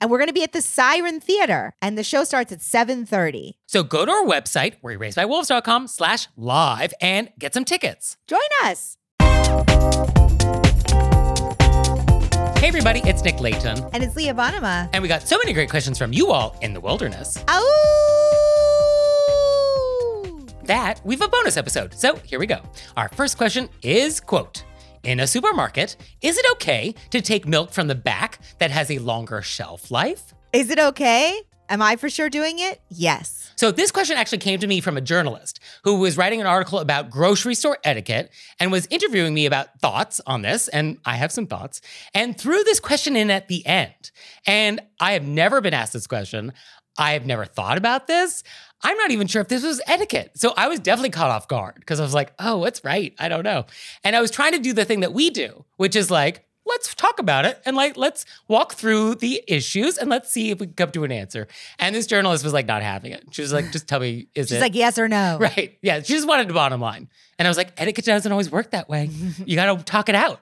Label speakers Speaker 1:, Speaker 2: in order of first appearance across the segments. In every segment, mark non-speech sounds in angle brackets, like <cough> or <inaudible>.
Speaker 1: And we're going to be at the Siren Theater, and the show starts at 7:30.
Speaker 2: So go to our website, wereraisedbywolves.com slash live and get some tickets.
Speaker 1: Join us.
Speaker 2: Hey everybody, it's Nick Leighton.
Speaker 1: And it's Leah Bonnema.
Speaker 2: And we got so many great questions from you all in the wilderness
Speaker 1: Ow!
Speaker 2: that we've a bonus episode. So here we go. Our first question is quote, in a supermarket, is it okay to take milk from the back that has a longer shelf life?
Speaker 1: Is it okay? Am I for sure doing it? Yes.
Speaker 2: So this question actually came to me from a journalist who was writing an article about grocery store etiquette and was interviewing me about thoughts on this and I have some thoughts and threw this question in at the end. And I have never been asked this question. I have never thought about this. I'm not even sure if this was etiquette. So I was definitely caught off guard because I was like, "Oh, what's right? I don't know." And I was trying to do the thing that we do, which is like let's talk about it and like let's walk through the issues and let's see if we can come to an answer. And this journalist was like not having it. She was like, just tell me, is
Speaker 1: She's
Speaker 2: it
Speaker 1: like, yes or no. <laughs>
Speaker 2: right? Yeah, she just wanted the bottom line. And I was like, etiquette doesn't always work that way. <laughs> You gotta talk it out.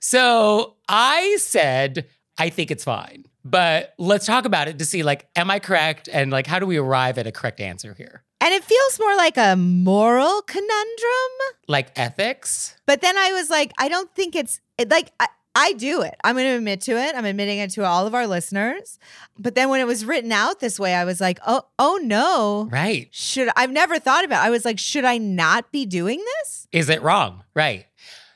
Speaker 2: So I said, I think it's fine. But let's talk about it to see like, am I correct? And like, how do we arrive at a correct answer here?
Speaker 1: And it feels more like a moral conundrum.
Speaker 2: Like ethics?
Speaker 1: But then I was like, I don't think it's it, like I, I do it. I'm going to admit to it. I'm admitting it to all of our listeners. But then when it was written out this way, I was like, oh, oh no.
Speaker 2: Right.
Speaker 1: Should I've never thought about. It. I was like, should I not be doing this?
Speaker 2: Is it wrong? Right.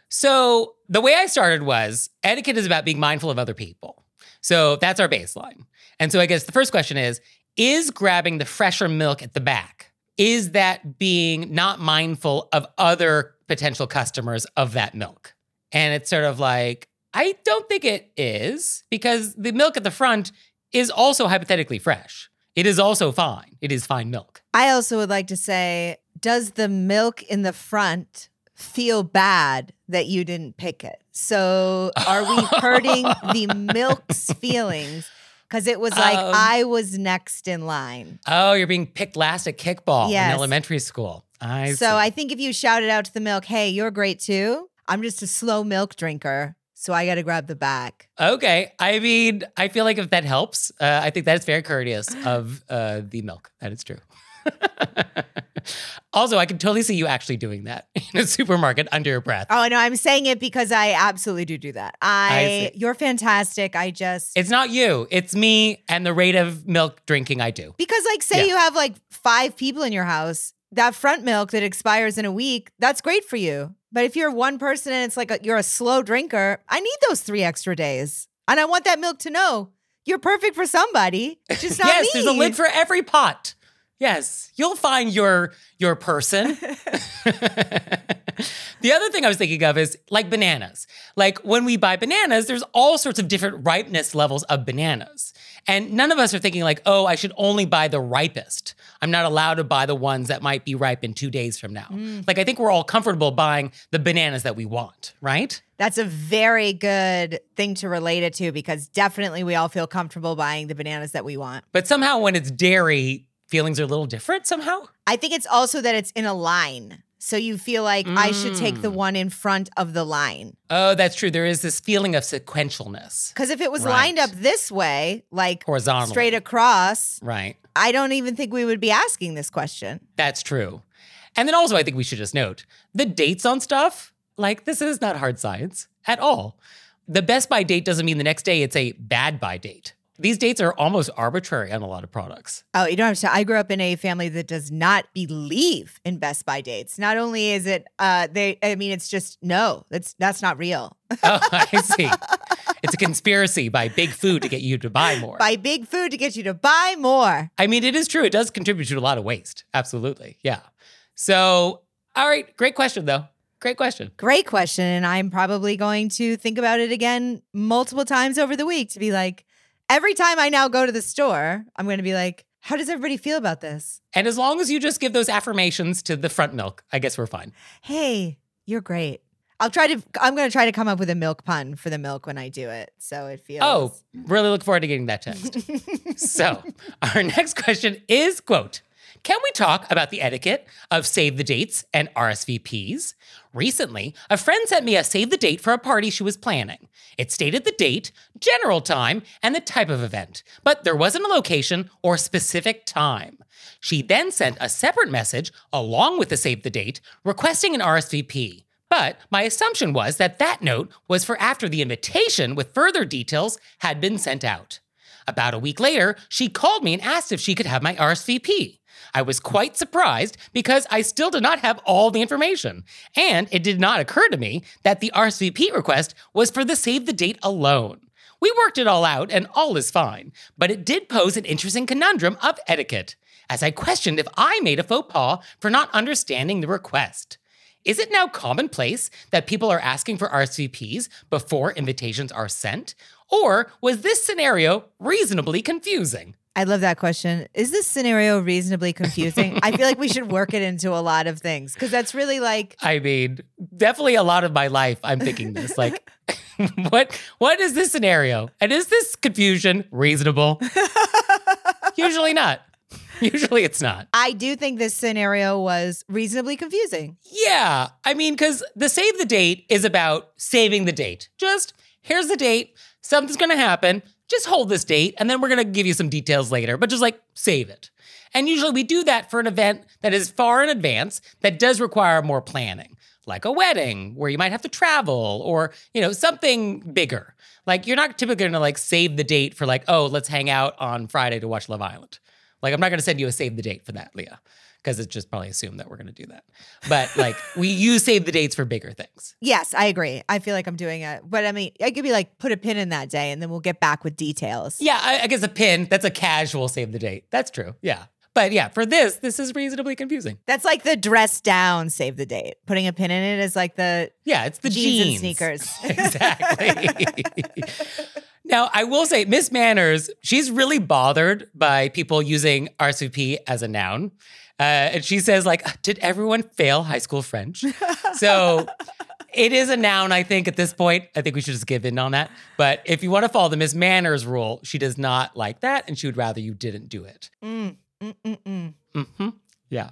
Speaker 2: So the way I started was etiquette is about being mindful of other people. So that's our baseline. And so I guess the first question is Is grabbing the fresher milk at the back, is that being not mindful of other potential customers of that milk? And it's sort of like, I don't think it is because the milk at the front is also hypothetically fresh. It is also fine. It is fine milk.
Speaker 1: I also would like to say, does the milk in the front feel bad that you didn't pick it? So are we hurting <laughs> the milk's feelings? Because it was like
Speaker 2: Um,
Speaker 1: I was next in line.
Speaker 2: Oh, you're being picked last at kickball
Speaker 1: Yes.
Speaker 2: in elementary school. I
Speaker 1: so
Speaker 2: see.
Speaker 1: I think if you shouted out to the milk, hey, you're great too. I'm just a slow milk drinker. So I got to grab the back.
Speaker 2: Okay. I mean, I feel like if that helps, uh, I think that is very courteous of uh, the milk. That is true. <laughs> also, I can totally see you actually doing that <laughs> in a supermarket under your breath.
Speaker 1: Oh, no, I'm saying it because I absolutely do do that. I,
Speaker 2: see.
Speaker 1: you're fantastic. I just,
Speaker 2: It's not you, it's me and the rate of milk drinking I do.
Speaker 1: Because, like, say
Speaker 2: Yeah.
Speaker 1: you have like five people in your house, that front milk that expires in a week, that's great for you. But if you're one person and it's like a, you're a slow drinker, I need those three extra days. And I want that milk to know you're perfect for somebody, just not <laughs>
Speaker 2: yes,
Speaker 1: me.
Speaker 2: there's a lid for every pot. Yes, you'll find your your person. <laughs> <laughs> the other thing I was thinking of is like bananas. Like when we buy bananas, there's all sorts of different ripeness levels of bananas. And none of us are thinking like, "Oh, I should only buy the ripest. I'm not allowed to buy the ones that might be ripe in 2 days from now." Mm. Like I think we're all comfortable buying the bananas that we want, right?
Speaker 1: That's a very good thing to relate it to because definitely we all feel comfortable buying the bananas that we want.
Speaker 2: But somehow when it's dairy, feelings are a little different somehow.
Speaker 1: I think it's also that it's in a line. So you feel like I should take the
Speaker 2: Mm.
Speaker 1: one in front of the line.
Speaker 2: Oh, that's true. There is this feeling of sequentialness
Speaker 1: Because if it was
Speaker 2: Right.
Speaker 1: lined up this way, like
Speaker 2: horizontally.
Speaker 1: straight across,
Speaker 2: Right.
Speaker 1: I don't even think we would be asking this question.
Speaker 2: That's true. And then also, I think we should just note the dates on stuff. Like, this is not hard science at all. The best by date doesn't mean the next day it's a bad by date. These dates are almost arbitrary on a lot of products.
Speaker 1: Oh, you don't have to. I grew up in a family that does not believe in Best By dates. Not only is it, uh, they, I mean, it's just no, that's that's not real.
Speaker 2: Oh, I <laughs> see. It's a conspiracy by big food to get you to buy more.
Speaker 1: Buy big food to get you to buy more.
Speaker 2: I mean, it is true. It does contribute to a lot of waste. Absolutely. Yeah. So, all right. Great question, though. Great question.
Speaker 1: Great question, and I'm probably going to think about it again multiple times over the week to be like, every time I now go to the store, I'm going to be like, how does everybody feel about this?
Speaker 2: And as long as you just give those affirmations to the front milk, I guess we're fine.
Speaker 1: Hey, you're great. I'll try to. I'm going to try to come up with a milk pun for the milk when I do it, so it feels.
Speaker 2: Oh, really look forward to getting that text. <laughs> so, our next question is quote, can we talk about the etiquette of save the dates and RSVPs? Recently, a friend sent me a save the date for a party she was planning. It stated the date, general time, and the type of event, but there wasn't a location or specific time. She then sent a separate message along with the save the date requesting an RSVP. But my assumption was that that note was for after the invitation with further details had been sent out. About a week later, she called me and asked if she could have my RSVP. I was quite surprised because I still did not have all the information. And it did not occur to me that the RSVP request was for the save the date alone. We worked it all out and all is fine, but it did pose an interesting conundrum of etiquette, as I questioned if I made a faux pas for not understanding the request. Is it now commonplace that people are asking for RSVPs before invitations are sent? Or was this scenario reasonably confusing?
Speaker 1: I love that question. Is this scenario reasonably confusing? I feel like we should work it into a lot of things because that's really like
Speaker 2: I mean, definitely a lot of my life I'm thinking this. Like, <laughs> what what is this scenario? And is this confusion reasonable? <laughs> Usually not. Usually it's not.
Speaker 1: I do think this scenario was reasonably confusing.
Speaker 2: Yeah. I mean, because the save the date is about saving the date. Just here's the date, something's gonna happen. Just hold this date, and then we're gonna give you some details later, but just like save it. And usually we do that for an event that is far in advance that does require more planning, like a wedding where you might have to travel or, you know, something bigger. Like you're not typically gonna like save the date for like, oh, let's hang out on Friday to watch Love Island. Like I'm not gonna send you a save the date for that, Leah, because it's just probably assumed that we're gonna do that. But like we you save the dates for bigger things.
Speaker 1: Yes, I agree. I feel like I'm doing it. But I mean, I could be like, put a pin in that day and then we'll get back with details.
Speaker 2: Yeah, I, I guess a pin, that's a casual save the date. That's true. Yeah. But yeah, for this, this is reasonably confusing.
Speaker 1: That's like the dress down save the date. Putting a pin in it is like the
Speaker 2: Yeah, it's the
Speaker 1: jeans,
Speaker 2: jeans.
Speaker 1: and sneakers. <laughs> <laughs>
Speaker 2: exactly. now, I will say, Miss Manners, she's really bothered by people using RSVP as a noun. Uh, and she says, like, did everyone fail high school French? <laughs> so it is a noun, I think, at this point. I think we should just give in on that. But if you want to follow the Miss Manners rule, she does not like that, and she would rather you didn't do it.
Speaker 1: Mm, mm, mm, mm.
Speaker 2: hmm Yeah.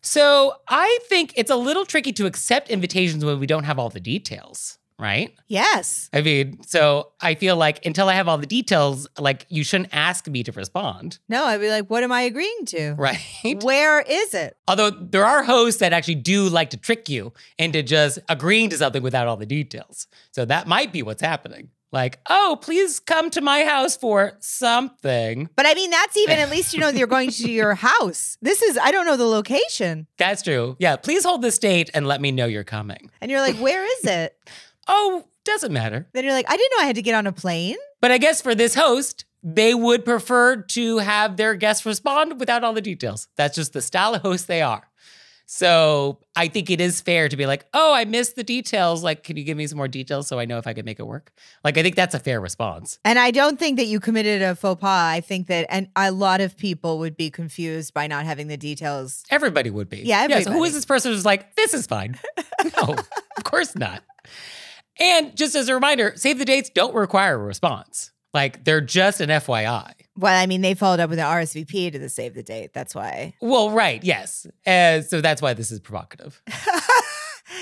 Speaker 2: So I think it's a little tricky to accept invitations when we don't have all the details, right?
Speaker 1: Yes.
Speaker 2: I mean, so I feel like until I have all the details, like you shouldn't ask me to respond,
Speaker 1: No, I'd be like, what am I agreeing to?
Speaker 2: right?
Speaker 1: Where is it?
Speaker 2: Although there are hosts that actually do like to trick you into just agreeing to something without all the details. So that might be what's happening. Like, oh, please come to my house for something.
Speaker 1: But I mean, that's even at least you know that you're going to <laughs> your house. This is I don't know the location,
Speaker 2: That's true. Yeah, please hold this date and let me know you're coming.
Speaker 1: and you're like, where is <laughs> it?
Speaker 2: Oh, doesn't matter.
Speaker 1: Then you're like, I didn't know I had to get on a plane.
Speaker 2: But I guess for this host, they would prefer to have their guests respond without all the details. That's just the style of host they are. So I think it is fair to be like, oh, I missed the details. Like, can you give me some more details so I know if I can make it work? Like, I think that's a fair response.
Speaker 1: And I don't think that you committed a faux pas. I think that and a lot of people would be confused by not having the details.
Speaker 2: Everybody would be.
Speaker 1: Yeah,
Speaker 2: so who
Speaker 1: everybody.
Speaker 2: is this person who's like, this is fine? <laughs> no, of course not. And just as a reminder, save the dates don't require a response. Like, they're just an FYI.
Speaker 1: Well, I mean, they followed up with an RSVP to the save the date. That's why.
Speaker 2: Well, right, yes. Uh, so that's why this is provocative. <laughs>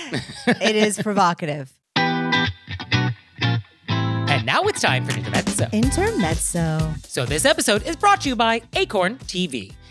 Speaker 2: <laughs>
Speaker 1: it is provocative.
Speaker 2: And now it's time for Intermezzo.
Speaker 1: Intermezzo.
Speaker 2: So this episode is brought to you by Acorn TV.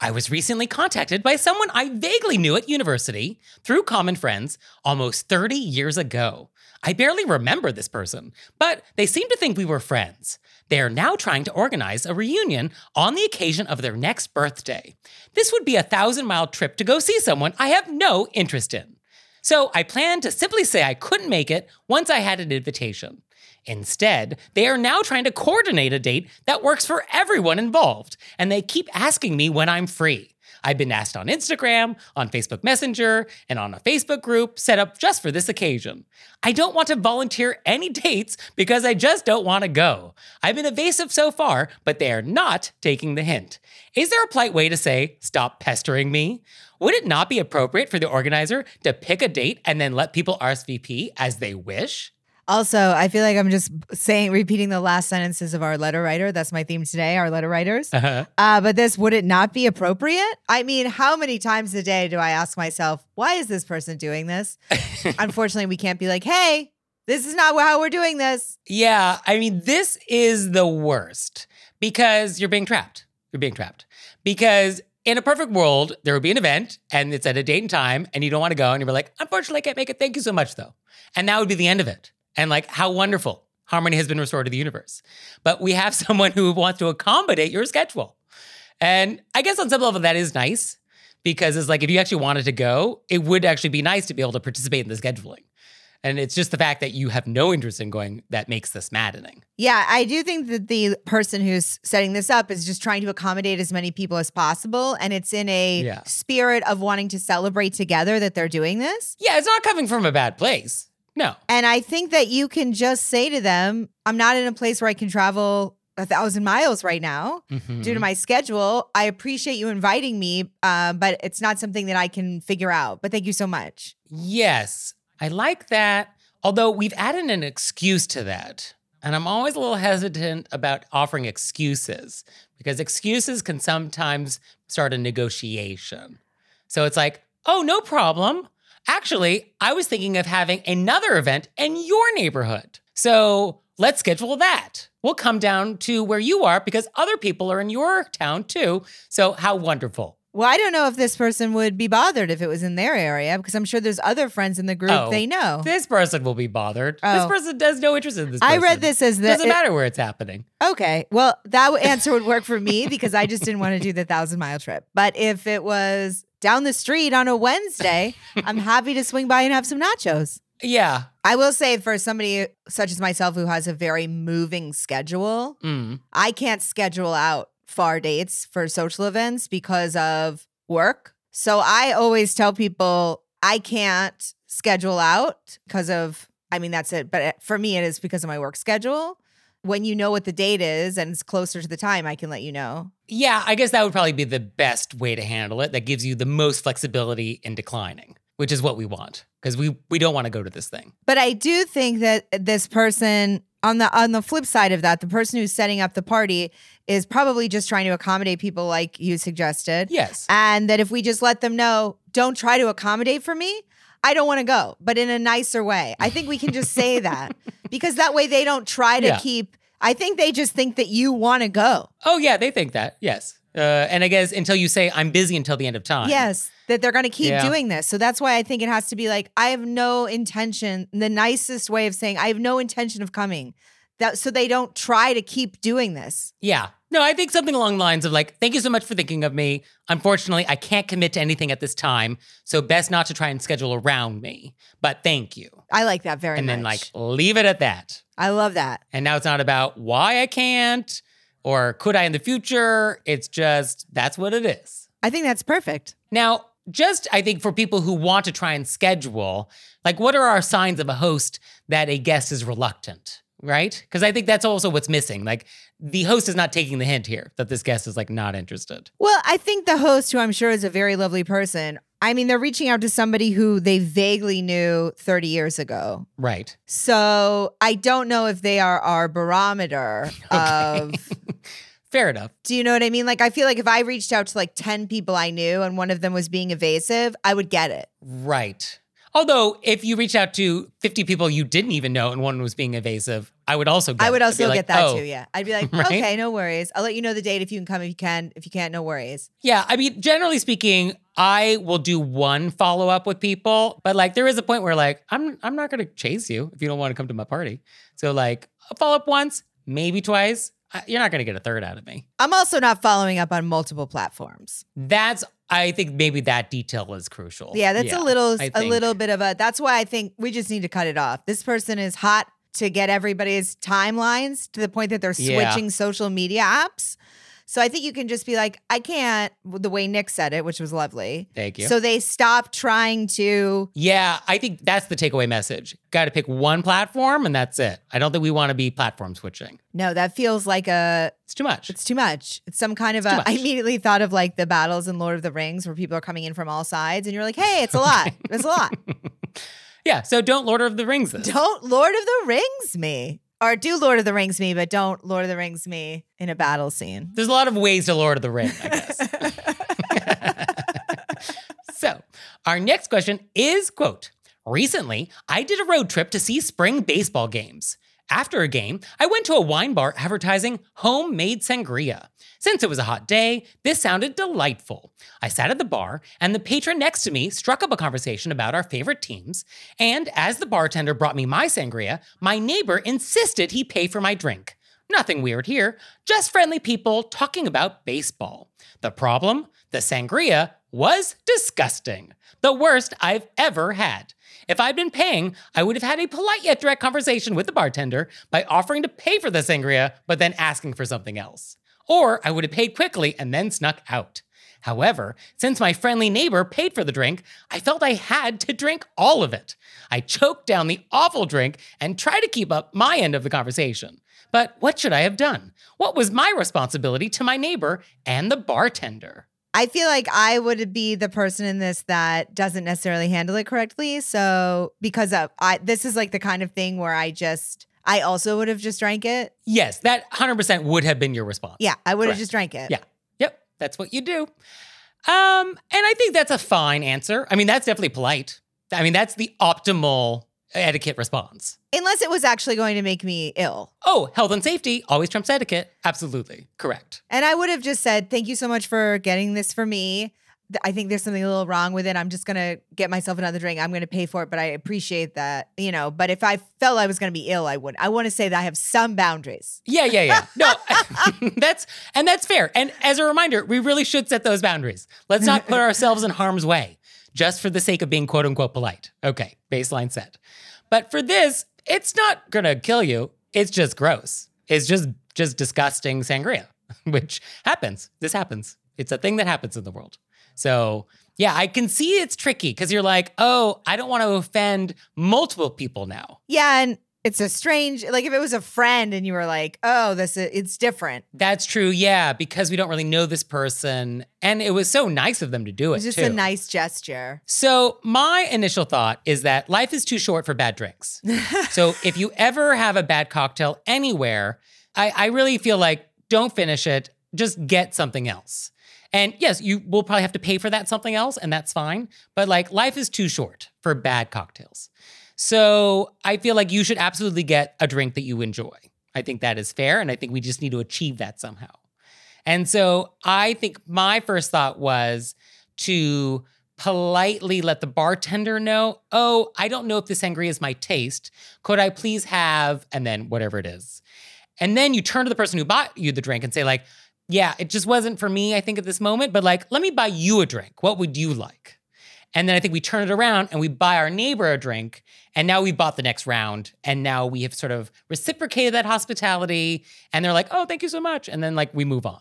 Speaker 2: I was recently contacted by someone I vaguely knew at university through common friends almost 30 years ago. I barely remember this person, but they seem to think we were friends. They are now trying to organize a reunion on the occasion of their next birthday. This would be a thousand mile trip to go see someone I have no interest in. So I planned to simply say I couldn't make it once I had an invitation. Instead, they are now trying to coordinate a date that works for everyone involved, and they keep asking me when I'm free. I've been asked on Instagram, on Facebook Messenger, and on a Facebook group set up just for this occasion. I don't want to volunteer any dates because I just don't want to go. I've been evasive so far, but they are not taking the hint. Is there a polite way to say, stop pestering me? Would it not be appropriate for the organizer to pick a date and then let people RSVP as they wish?
Speaker 1: Also, I feel like I'm just saying, repeating the last sentences of our letter writer. That's my theme today, our letter writers.
Speaker 2: Uh-huh.
Speaker 1: Uh, but this, would it not be appropriate? I mean, how many times a day do I ask myself, why is this person doing this? <laughs> Unfortunately, we can't be like, hey, this is not how we're doing this.
Speaker 2: Yeah, I mean, this is the worst because you're being trapped. You're being trapped. Because in a perfect world, there would be an event and it's at a date and time and you don't want to go and you're like, unfortunately, I can't make it. Thank you so much, though. And that would be the end of it. And like, how wonderful. Harmony has been restored to the universe. But we have <laughs> someone who wants to accommodate your schedule. And I guess on some level, that is nice because it's like if you actually wanted to go, it would actually be nice to be able to participate in the scheduling. And it's just the fact that you have no interest in going that makes this maddening.
Speaker 1: Yeah, I do think that the person who's setting this up is just trying to accommodate as many people as possible. And it's in a
Speaker 2: Yeah.
Speaker 1: spirit of wanting to celebrate together that they're doing this.
Speaker 2: Yeah, it's not coming from a bad place. No.
Speaker 1: And I think that you can just say to them, I'm not in a place where I can travel a thousand miles right now
Speaker 2: Mhm.
Speaker 1: due to my schedule. I appreciate you inviting me, uh, but it's not something that I can figure out. But thank you so much.
Speaker 2: Yes, I like that. Although we've added an excuse to that. And I'm always a little hesitant about offering excuses because excuses can sometimes start a negotiation. So it's like, oh, no problem. Actually, I was thinking of having another event in your neighborhood. So let's schedule that. We'll come down to where you are because other people are in your town too. So, how wonderful.
Speaker 1: Well, I don't know if this person would be bothered if it was in their area because I'm sure there's other friends in the group
Speaker 2: Oh,
Speaker 1: they know.
Speaker 2: This person will be bothered. This
Speaker 1: Oh.
Speaker 2: person has no interest in this.
Speaker 1: I
Speaker 2: person.
Speaker 1: read this as the
Speaker 2: Doesn't
Speaker 1: it-
Speaker 2: matter where it's happening.
Speaker 1: Okay. Well, that w- answer would work for me because I just didn't want to do the thousand mile trip. But if it was down the street on a Wednesday, <laughs> I'm happy to swing by and have some nachos.
Speaker 2: Yeah.
Speaker 1: I will say for somebody such as myself who has a very moving schedule,
Speaker 2: Mm.
Speaker 1: I can't schedule out far dates for social events because of work. So I always tell people I can't schedule out because of, I mean, that's it. But for me, it is because of my work schedule. When you know what the date is and it's closer to the time, I can let you know.
Speaker 2: Yeah, I guess that would probably be the best way to handle it. That gives you the most flexibility in declining, which is what we want because we we don't want to go to this thing.
Speaker 1: But I do think that this person on the on the flip side of that, the person who's setting up the party is probably just trying to accommodate people like you suggested.
Speaker 2: Yes.
Speaker 1: And that if we just let them know, don't try to accommodate for me, I don't want to go, but in a nicer way. I think we can just say <laughs> that because that way they don't try to
Speaker 2: Yeah.
Speaker 1: keep, I think they just think that you want to go.
Speaker 2: Oh yeah, they think that. Yes. Uh, and I guess until you say I'm busy until the end of time.
Speaker 1: Yes, that they're going to keep
Speaker 2: Yeah.
Speaker 1: doing this. So that's why I think it has to be like, I have no intention, the nicest way of saying, I have no intention of coming. That so they don't try to keep doing this.
Speaker 2: Yeah. No, I think something along the lines of like, thank you so much for thinking of me. Unfortunately, I can't commit to anything at this time, so best not to try and schedule around me. But thank you.
Speaker 1: I like that very
Speaker 2: and
Speaker 1: much.
Speaker 2: And then like leave it at that.
Speaker 1: I love that.
Speaker 2: And now it's not about why I can't or could I in the future. It's just that's what it is.
Speaker 1: I think that's perfect.
Speaker 2: Now, just I think for people who want to try and schedule, like what are our signs of a host that a guest is reluctant, right? Because I think that's also what's missing. Like the host is not taking the hint here that this guest is like not interested.
Speaker 1: Well, I think the host, who I'm sure is a very lovely person, I mean, they're reaching out to somebody who they vaguely knew 30 years ago.
Speaker 2: Right.
Speaker 1: So I don't know if they are our barometer <laughs> of. <laughs>
Speaker 2: Fair enough.
Speaker 1: Do you know what I mean? Like, I feel like if I reached out to like 10 people I knew and one of them was being evasive, I would get it.
Speaker 2: Right. Although if you reach out to 50 people you didn't even know and one was being evasive, I would also get
Speaker 1: I would also
Speaker 2: like,
Speaker 1: get that
Speaker 2: "Oh,
Speaker 1: too. Yeah. I'd be like, <laughs>
Speaker 2: Right?
Speaker 1: okay, no worries. I'll let you know the date if you can come, if you can. If you can't, no worries.
Speaker 2: Yeah, I mean, generally speaking, I will do one follow up with people, but like there is a point where like I'm I'm not gonna chase you if you don't want to come to my party. So like I'll follow up once, maybe twice. You're not gonna get a third out of me.
Speaker 1: I'm also not following up on multiple platforms.
Speaker 2: That's I think maybe that detail is crucial.
Speaker 1: Yeah, that's a little
Speaker 2: I
Speaker 1: a
Speaker 2: think.
Speaker 1: little bit of a that's why I think we just need to cut it off. This person is hot to get everybody's timelines to the point that they're
Speaker 2: Yeah.
Speaker 1: switching social media apps. So I think you can just be like, I can't the way Nick said it, which was lovely.
Speaker 2: Thank you.
Speaker 1: So they stop trying to
Speaker 2: yeah, I think that's the takeaway message. Got to pick one platform and that's it. I don't think we want to be platform switching.
Speaker 1: no, that feels like a
Speaker 2: It's too much.
Speaker 1: it's too much. It's some kind of
Speaker 2: It's
Speaker 1: a I immediately thought of like the battles in Lord of the Rings where people are coming in from all sides and you're like, hey, it's a lot. It's a lot. <laughs>
Speaker 2: yeah, so don't Lord of the Rings this.
Speaker 1: Don't Lord of the Rings me. Or do Lord of the Rings me, but don't Lord of the Rings me in a battle scene.
Speaker 2: There's a lot of ways to Lord of the Ring, I guess. <laughs> so, our next question is quote, Recently, I did a road trip to see spring baseball games. After a game, I went to a wine bar advertising homemade sangria. Since it was a hot day, this sounded delightful. I sat at the bar, and the patron next to me struck up a conversation about our favorite teams. And as the bartender brought me my sangria, my neighbor insisted he pay for my drink. Nothing weird here, just friendly people talking about baseball. The problem? The sangria was disgusting. The worst I've ever had. If I'd been paying, I would have had a polite yet direct conversation with the bartender by offering to pay for the sangria, but then asking for something else. Or I would have paid quickly and then snuck out. However, since my friendly neighbor paid for the drink, I felt I had to drink all of it. I choked down the awful drink and tried to keep up my end of the conversation. But what should I have done? What was my responsibility to my neighbor and the bartender?
Speaker 1: I feel like I would be the person in this that doesn't necessarily handle it correctly. So because of I this is like the kind of thing where I just I also would have just drank it.
Speaker 2: Yes, that 100% would have been your response.
Speaker 1: Yeah, I would have just drank it.
Speaker 2: Yeah. Yep, that's what you do. Um, and I think that's a fine answer. I mean, that's definitely polite. I mean, that's the optimal etiquette response.
Speaker 1: Unless it was actually going to make me ill.
Speaker 2: Oh, health and safety always trumps etiquette. Absolutely. Correct.
Speaker 1: And I would have just said, thank you so much for getting this for me. I think there's something a little wrong with it. I'm just gonna get myself another drink. I'm gonna pay for it, but I appreciate that, you know. But if I felt I was gonna be ill, I wouldn't. I want to say that I have some boundaries.
Speaker 2: Yeah, yeah, yeah. No, <laughs> <laughs> that's and that's fair. And as a reminder, we really should set those boundaries. Let's not put <laughs> ourselves in harm's way just for the sake of being quote unquote polite. Okay, baseline set. But for this, it's not gonna kill you. It's just gross. It's just just disgusting sangria, <laughs> which happens. This happens. It's a thing that happens in the world. So yeah, I can see it's tricky because you're like, oh, I don't want to offend multiple people now.
Speaker 1: Yeah, and it's a strange like if it was a friend and you were like, oh, this is, it's different.
Speaker 2: That's true, yeah, because we don't really know this person, and it was so nice of them to do it.
Speaker 1: It's just
Speaker 2: too.
Speaker 1: a nice gesture.
Speaker 2: So my initial thought is that life is too short for bad drinks. <laughs> so if you ever have a bad cocktail anywhere, I, I really feel like don't finish it. Just get something else. And yes, you will probably have to pay for that something else, and that's fine. But like life is too short for bad cocktails. So I feel like you should absolutely get a drink that you enjoy. I think that is fair. And I think we just need to achieve that somehow. And so I think my first thought was to politely let the bartender know, oh, I don't know if the sangria is my taste. Could I please have, and then whatever it is. And then you turn to the person who bought you the drink and say, like, yeah, it just wasn't for me, I think, at this moment, but like, let me buy you a drink. What would you like? And then I think we turn it around and we buy our neighbor a drink. And now we bought the next round. And now we have sort of reciprocated that hospitality. And they're like, oh, thank you so much. And then like we move on.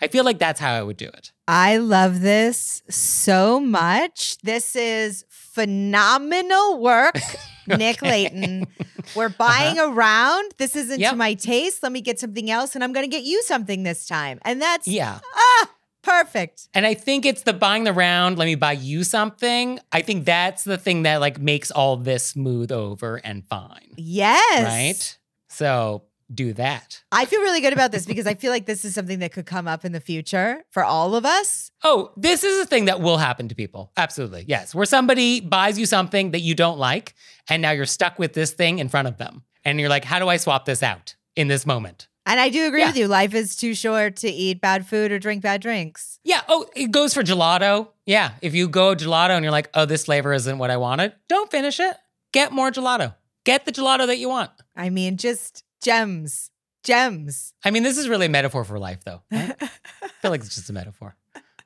Speaker 2: I feel like that's how I would do it.
Speaker 1: I love this so much. This is phenomenal work, <laughs> Nick Leighton. We're buying around. This isn't
Speaker 2: Uh-huh. Yep.
Speaker 1: to my taste. Let me get something else, and I'm going to get you something this time. And that's
Speaker 2: Yeah.
Speaker 1: ah perfect.
Speaker 2: And I think it's the buying the round, let me buy you something. I think that's the thing that like makes all this smooth over and fine.
Speaker 1: Yes.
Speaker 2: Right? So do that.
Speaker 1: I feel really good about this because I feel like this is something that could come up in the future for all of us.
Speaker 2: Oh, this is a thing that will happen to people. Absolutely. Yes. Where somebody buys you something that you don't like, and now you're stuck with this thing in front of them. And you're like, how do I swap this out in this moment?
Speaker 1: And I do agree
Speaker 2: Yeah.
Speaker 1: with you. Life is too short to eat bad food or drink bad drinks.
Speaker 2: Yeah. Oh, it goes for gelato. Yeah. If you go gelato and you're like, oh, this flavor isn't what I wanted, don't finish it. Get more gelato. Get the gelato that you want.
Speaker 1: I mean, just gems, gems.
Speaker 2: I mean, this is really a metaphor for life, though. right? <laughs> I feel like it's just a metaphor.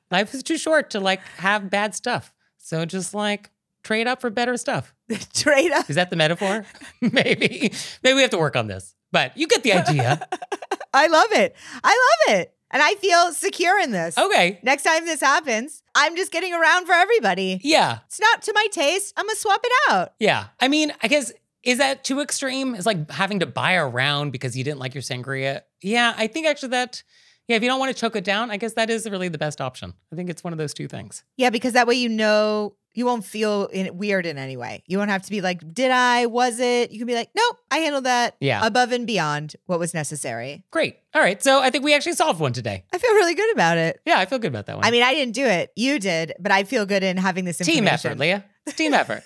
Speaker 2: Life is too short to like have bad stuff. So just like trade up for better stuff. <laughs>
Speaker 1: Trade up.
Speaker 2: Is that the metaphor? <laughs> Maybe. Maybe we have to work on this. But you get the idea. <laughs>
Speaker 1: I love it. I love it. And I feel secure in this.
Speaker 2: Okay.
Speaker 1: Next time this happens, I'm just getting around for everybody.
Speaker 2: Yeah.
Speaker 1: It's not to my taste. I'm going to swap it out.
Speaker 2: Yeah. I mean, I guess, is that too extreme? It's like having to buy a round because you didn't like your sangria. Yeah. I think actually that, yeah, if you don't want to choke it down, I guess that is really the best option. I think it's one of those two things.
Speaker 1: Yeah, because that way you know you won't feel in, weird in any way. You won't have to be like, did I? Was it? You can be like, nope, I handled that
Speaker 2: Yeah.
Speaker 1: above and beyond what was necessary.
Speaker 2: Great. All right. So I think we actually solved one today.
Speaker 1: I feel really good about it.
Speaker 2: Yeah. I feel good about that one.
Speaker 1: I mean, I didn't do it. You did, but I feel good in having this.
Speaker 2: Team effort, Leah. <laughs> Team effort.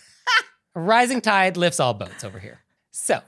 Speaker 2: Rising tide lifts all boats over here. So,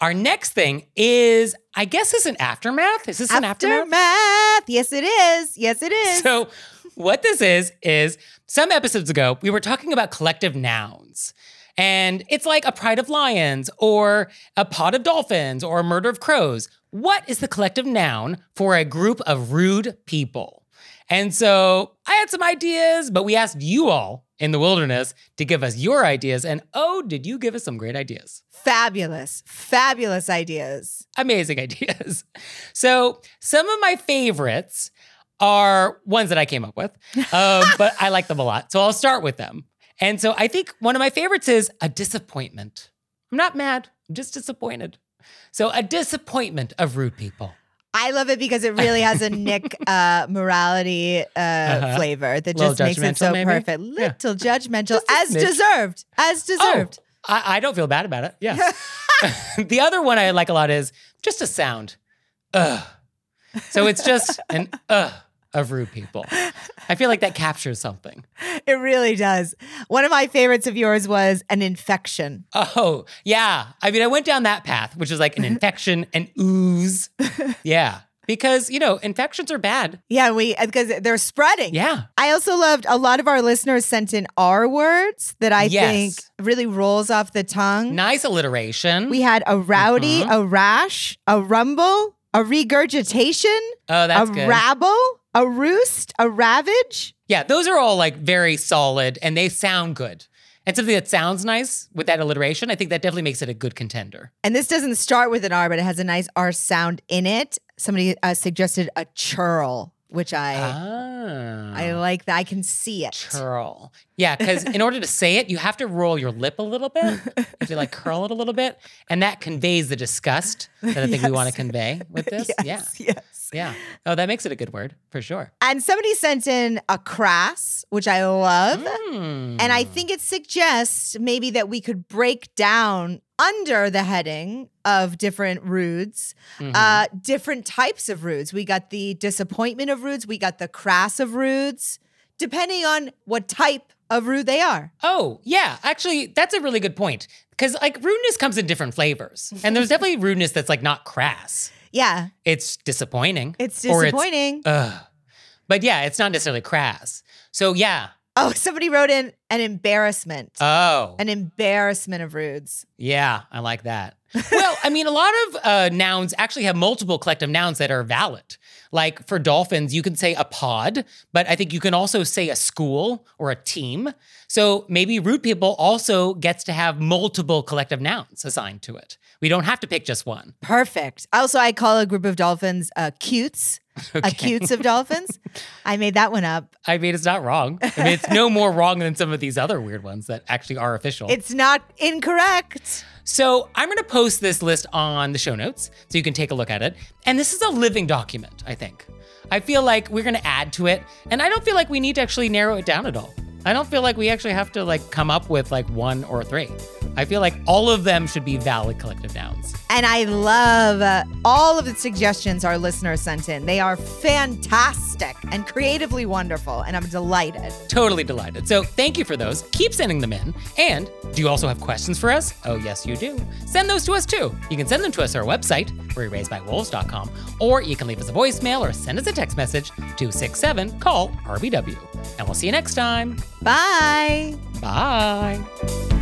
Speaker 2: our next thing is, I guess, is an aftermath. Is this an aftermath?
Speaker 1: Aftermath. Yes, it is. Yes, it is.
Speaker 2: So, what this is, is some episodes ago, we were talking about collective nouns. And it's like a pride of lions or a pod of dolphins or a murder of crows. What is the collective noun for a group of rude people? And so I had some ideas, but we asked you all in the wilderness to give us your ideas. And oh, did you give us some great ideas?
Speaker 1: fabulous, fabulous ideas.
Speaker 2: amazing <laughs> ideas. So some of my favorites are ones that I came up with, um, <laughs> but I like them a lot. So I'll start with them. And so I think one of my favorites is a disappointment. I'm not mad, I'm just disappointed. So a disappointment of rude people.
Speaker 1: I love it because it really has a <laughs> Nick uh, morality uh,
Speaker 2: Uh-huh.
Speaker 1: flavor that just makes it so
Speaker 2: maybe?
Speaker 1: perfect.
Speaker 2: Yeah.
Speaker 1: Little judgmental,
Speaker 2: Just
Speaker 1: as deserved, as deserved.
Speaker 2: Oh, I, I don't feel bad about it. Yeah. <laughs> the other one I like a lot is just a sound. Ugh. So it's just an ugh of rude people. I feel like that captures something.
Speaker 1: It really does. One of my favorites of yours was an infection.
Speaker 2: Oh, yeah. I mean, I went down that path, which is like an infection, an ooze. <laughs> Yeah. because, you know, infections are bad.
Speaker 1: Yeah, we because they're spreading.
Speaker 2: Yeah.
Speaker 1: I also loved a lot of our listeners sent in R words that I
Speaker 2: Yes.
Speaker 1: think really rolls off the tongue.
Speaker 2: Nice alliteration.
Speaker 1: We had a rowdy,
Speaker 2: Mhm.
Speaker 1: a rash, a rumble, a regurgitation,
Speaker 2: oh, that's
Speaker 1: a
Speaker 2: good.
Speaker 1: rabble, a roost, a ravage.
Speaker 2: yeah, those are all like very solid and they sound good. And something that sounds nice with that alliteration, I think that definitely makes it a good contender.
Speaker 1: And this doesn't start with an R, but it has a nice R sound in it. Somebody uh, suggested a churl, which I
Speaker 2: ah.
Speaker 1: I like that. I can see it.
Speaker 2: Churl. Yeah, because in order to say it, you have to roll your lip a little bit. You have to like curl it a little bit. And that conveys the disgust that I think we want to convey with this.
Speaker 1: yes, <laughs> yes.
Speaker 2: Yeah. Yeah. Oh, that makes it a good word for sure.
Speaker 1: And somebody sent in a crass, which I love.
Speaker 2: Mm.
Speaker 1: And I think it suggests maybe that we could break down under the heading of different rudes,
Speaker 2: Mhm.
Speaker 1: uh, different types of rudes. We got the disappointment of rudes, we got the crass of rudes, depending on what type of rude they are.
Speaker 2: Oh, yeah. Actually, that's a really good point. Because like rudeness comes in different flavors. And there's definitely <laughs> rudeness that's like not crass.
Speaker 1: Yeah,
Speaker 2: It's disappointing.
Speaker 1: it's
Speaker 2: Or it's-
Speaker 1: disappointing.
Speaker 2: Ugh. But yeah, it's not necessarily crass. So yeah.
Speaker 1: oh, somebody wrote in an embarrassment.
Speaker 2: Oh.
Speaker 1: an embarrassment of rudes.
Speaker 2: Yeah, I like that. Well, I mean, a lot of uh, nouns actually have multiple collective nouns that are valid. Like for dolphins, you can say a pod, but I think you can also say a school or a team. So maybe rude people also gets to have multiple collective nouns assigned to it. We don't have to pick just one.
Speaker 1: Perfect. Also, I call a group of dolphins uh, cutes. <laughs> A cutes of dolphins. I made that one up.
Speaker 2: I mean, it's not wrong. I mean, it's no more wrong than some of these other weird ones that actually are official.
Speaker 1: It's not incorrect.
Speaker 2: So I'm going to post this list on the show notes so you can take a look at it. And this is a living document, I think. I feel like we're going to add to it, and I don't feel like we need to actually narrow it down at all. I don't feel like we actually have to like come up with like one or three. I feel like all of them should be valid collective nouns.
Speaker 1: And I love uh, all of the suggestions our listeners sent in. They are fantastic and creatively wonderful, and I'm delighted.
Speaker 2: Totally delighted. So thank you for those. Keep sending them in. And do you also have questions for us? Oh, yes, you do. Send those to us too. You can send them to us at our website, wereraisedbywolves.com, or you can leave us a voicemail or send us a text message to 67 call RBW. And we'll see you next time.
Speaker 1: Bye.
Speaker 2: Bye.